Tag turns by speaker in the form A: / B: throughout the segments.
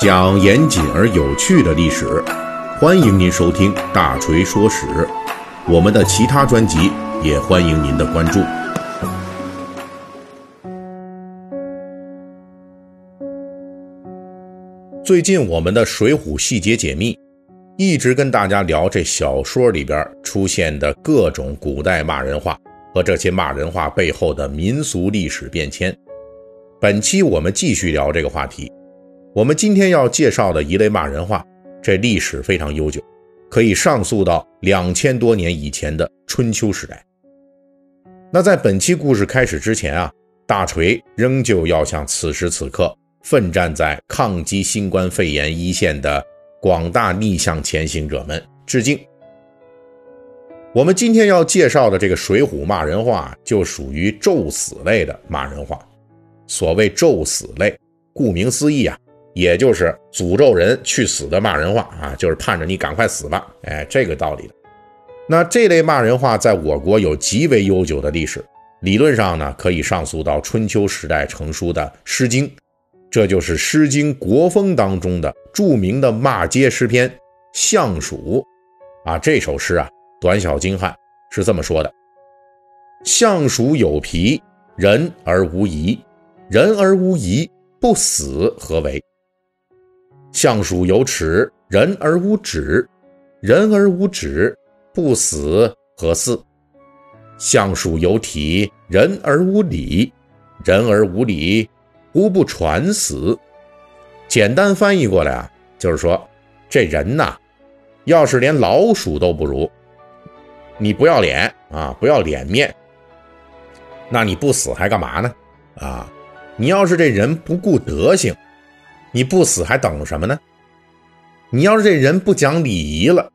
A: 讲严谨而有趣的历史，欢迎您收听《大锤说史》。我们的其他专辑也欢迎您的关注。最近我们的《水浒细节解密》一直跟大家聊这小说里边出现的各种古代骂人话和这些骂人话背后的民俗历史变迁。本期我们继续聊这个话题。我们今天要介绍的一类骂人话，这历史非常悠久，可以上溯到两千多年以前的春秋时代。那在本期故事开始之前啊，大锤仍旧要向此时此刻奋战在抗击新冠肺炎一线的广大逆向前行者们致敬。我们今天要介绍的这个《水浒》骂人话，就属于咒死类的骂人话。所谓咒死类，顾名思义啊，也就是诅咒人去死的骂人话啊，就是盼着你赶快死吧，哎，这个道理的。那这类骂人话在我国有极为悠久的历史，理论上呢，可以上溯到春秋时代成书的《诗经》，这就是《诗经·国风》当中的著名的骂街诗篇《相鼠》啊。这首诗啊，短小精悍，是这么说的：“相鼠有皮，人而无仪。”人而无仪，不死何为？相鼠有齿，人而无止；人而无止，不死何似？相鼠有体，人而无礼；人而无礼，无不传死。简单翻译过来啊，就是说，这人呐，要是连老鼠都不如，你不要脸啊，不要脸面，那你不死还干嘛呢？啊？你要是这人不顾德行，你不死还等什么呢？你要是这人不讲礼仪了，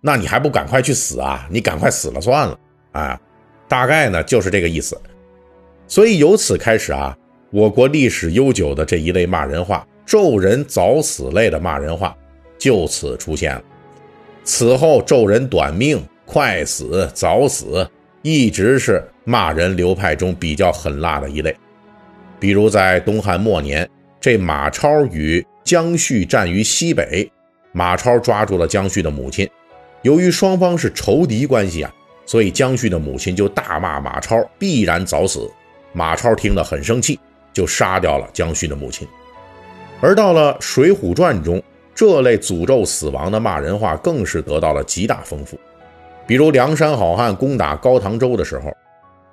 A: 那你还不赶快去死啊？你赶快死了算了啊！大概呢就是这个意思。所以由此开始啊，我国历史悠久的这一类骂人话——咒人早死类的骂人话，就此出现了。此后咒人短命、快死、早死，一直是骂人流派中比较狠辣的一类。比如在东汉末年，这马超与姜旭战于西北，马超抓住了姜旭的母亲。由于双方是仇敌关系啊，所以姜旭的母亲就大骂马超必然早死。马超听了很生气，就杀掉了姜旭的母亲。而到了《水浒传》中，这类诅咒死亡的骂人话更是得到了极大丰富。比如梁山好汉攻打高唐州的时候，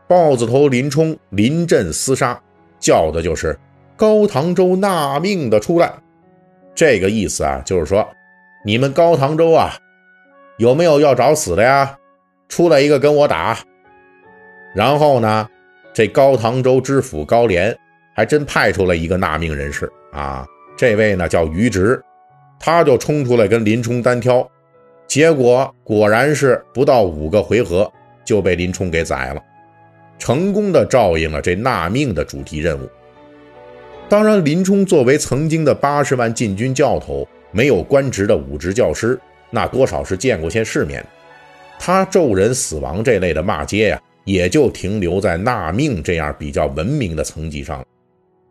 A: 豹子头林冲临阵厮杀。叫的就是高唐州纳命的出来，这个意思啊，就是说你们高唐州啊，有没有要找死的呀？出来一个跟我打。然后呢，这高唐州知府高廉还真派出了一个纳命人士啊，这位呢叫于直，他就冲出来跟林冲单挑，结果果然是不到五个回合就被林冲给宰了。成功的照应了这纳命的主题任务。当然，林冲作为曾经的八十万禁军教头，没有官职的武职教师，那多少是见过些世面。他咒人死亡这类的骂街呀，也就停留在纳命这样比较文明的层级上。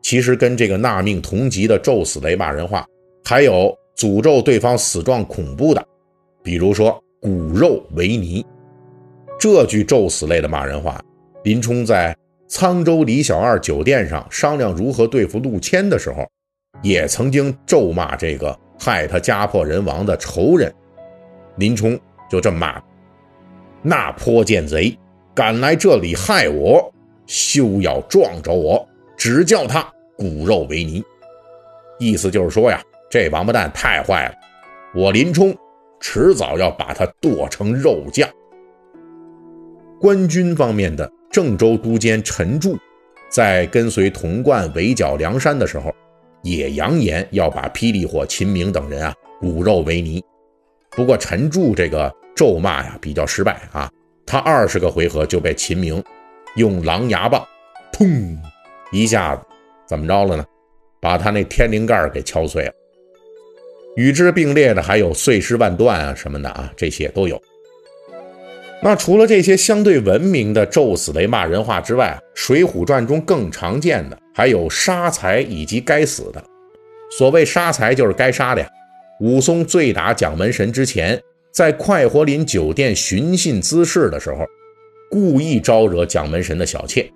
A: 其实，跟这个纳命同级的咒死类骂人话，还有诅咒对方死状恐怖的，比如说“骨肉为泥”这句咒死类的骂人话。林冲在沧州李小二酒店上商量如何对付陆谦的时候，也曾经咒骂这个害他家破人亡的仇人。林冲就这么骂：“那泼贱贼敢来这里害我，休要撞着我，只叫他骨肉为泥。”意思就是说呀，这王八蛋太坏了，我林冲迟早要把他剁成肉酱。官军方面的。郑州都监陈柱，在跟随童贯围剿梁山的时候，也扬言要把霹雳火、秦明等人啊骨肉为泥。不过陈柱这个咒骂呀比较失败啊，他二十个回合就被秦明用狼牙棒，砰一下子怎么着了呢？把他那天灵盖给敲碎了。与之并列的还有碎尸万段啊什么的啊，这些都有。那除了这些相对文明的咒死类骂人话之外，《水浒传》中更常见的还有杀财以及该死的。所谓杀财就是该杀的呀。武松醉打蒋门神之前，在快活林酒店寻衅滋事的时候，故意招惹蒋门神的小妾，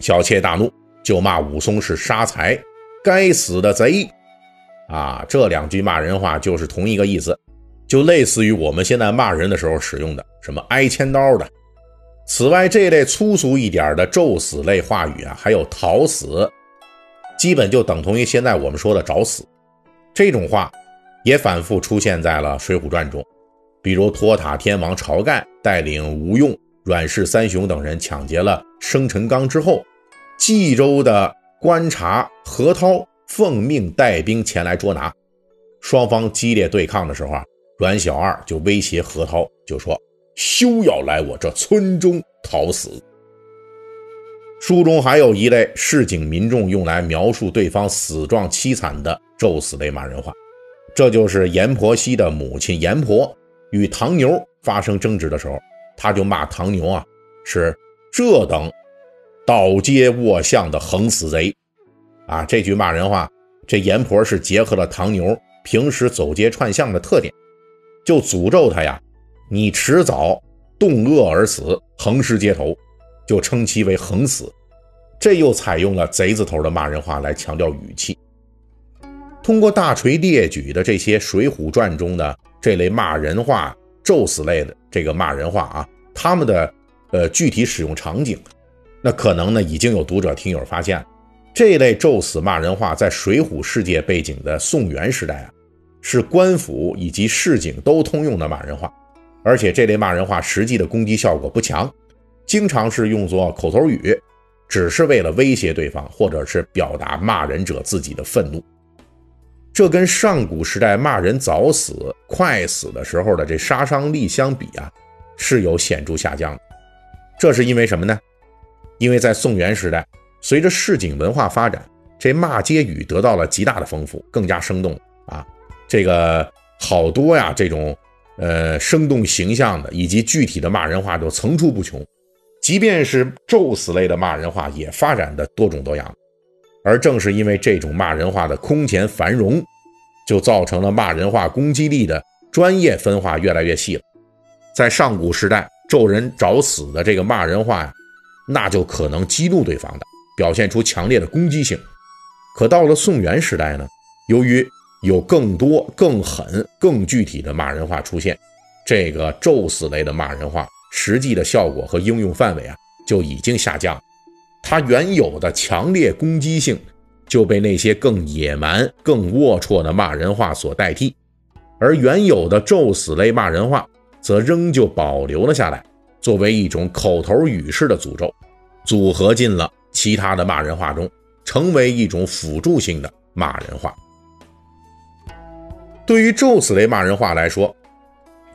A: 小妾大怒，就骂武松是杀财，该死的贼。啊，这两句骂人话就是同一个意思，就类似于我们现在骂人的时候使用的什么挨千刀的。此外，这类粗俗一点的咒死类话语啊，还有讨死，基本就等同于现在我们说的找死。这种话也反复出现在了《水浒传》中，比如托塔天王晁盖带领吴用、阮氏三雄等人抢劫了生辰纲之后，冀州的观察何涛奉命带兵前来捉拿，双方激烈对抗的时候啊，阮小二就威胁何涛，就说。休要来我这村中讨死。书中还有一类市井民众用来描述对方死状凄惨的咒死类骂人话，这就是阎婆惜的母亲阎婆与唐牛发生争执的时候，他就骂唐牛啊是这等倒街卧巷的横死贼啊！这句骂人话，这阎婆是结合了唐牛平时走街串巷的特点，就诅咒他呀。你迟早冻饿而死，横尸街头，就称其为横死。这又采用了贼字头的骂人话来强调语气。通过大锤列举的这些《水浒传》中的这类骂人话、咒死类的这个骂人话啊，他们的呃具体使用场景，那可能呢已经有读者听友发现，这类咒死骂人话在水浒世界背景的宋元时代啊，是官府以及市井都通用的骂人话。而且这类骂人话实际的攻击效果不强，经常是用作口头语，只是为了威胁对方，或者是表达骂人者自己的愤怒。这跟上古时代骂人早死、快死的时候的这杀伤力相比啊，是有显著下降的。这是因为什么呢？因为在宋元时代，随着市井文化发展，这骂街语得到了极大的丰富，更加生动啊。这个好多呀，这种。呃，生动形象的以及具体的骂人话都层出不穷，即便是咒死类的骂人话也发展的多种多样。而正是因为这种骂人话的空前繁荣，就造成了骂人话攻击力的专业分化越来越细了。在上古时代，咒人找死的这个骂人话呀，那就可能激怒对方的，表现出强烈的攻击性。可到了宋元时代呢，由于有更多、更狠、更具体的骂人话出现，这个咒死类的骂人话实际的效果和应用范围啊就已经下降，它原有的强烈攻击性就被那些更野蛮、更龌龊的骂人话所代替，而原有的咒死类骂人话则仍旧保留了下来，作为一种口头语式的诅咒，组合进了其他的骂人话中，成为一种辅助性的骂人话。对于咒死类骂人话来说，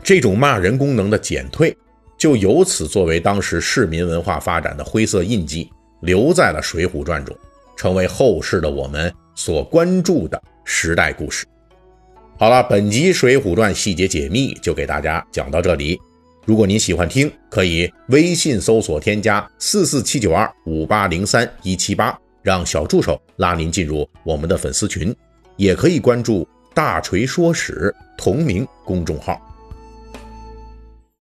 A: 这种骂人功能的减退，就由此作为当时市民文化发展的灰色印记，留在了《水浒传》中，成为后世的我们所关注的时代故事。好了，本集《水浒传》细节解密就给大家讲到这里。如果您喜欢听，可以微信搜索添加四四七九二五八零三一七八，让小助手拉您进入我们的粉丝群，也可以关注。大锤说史同名公众号。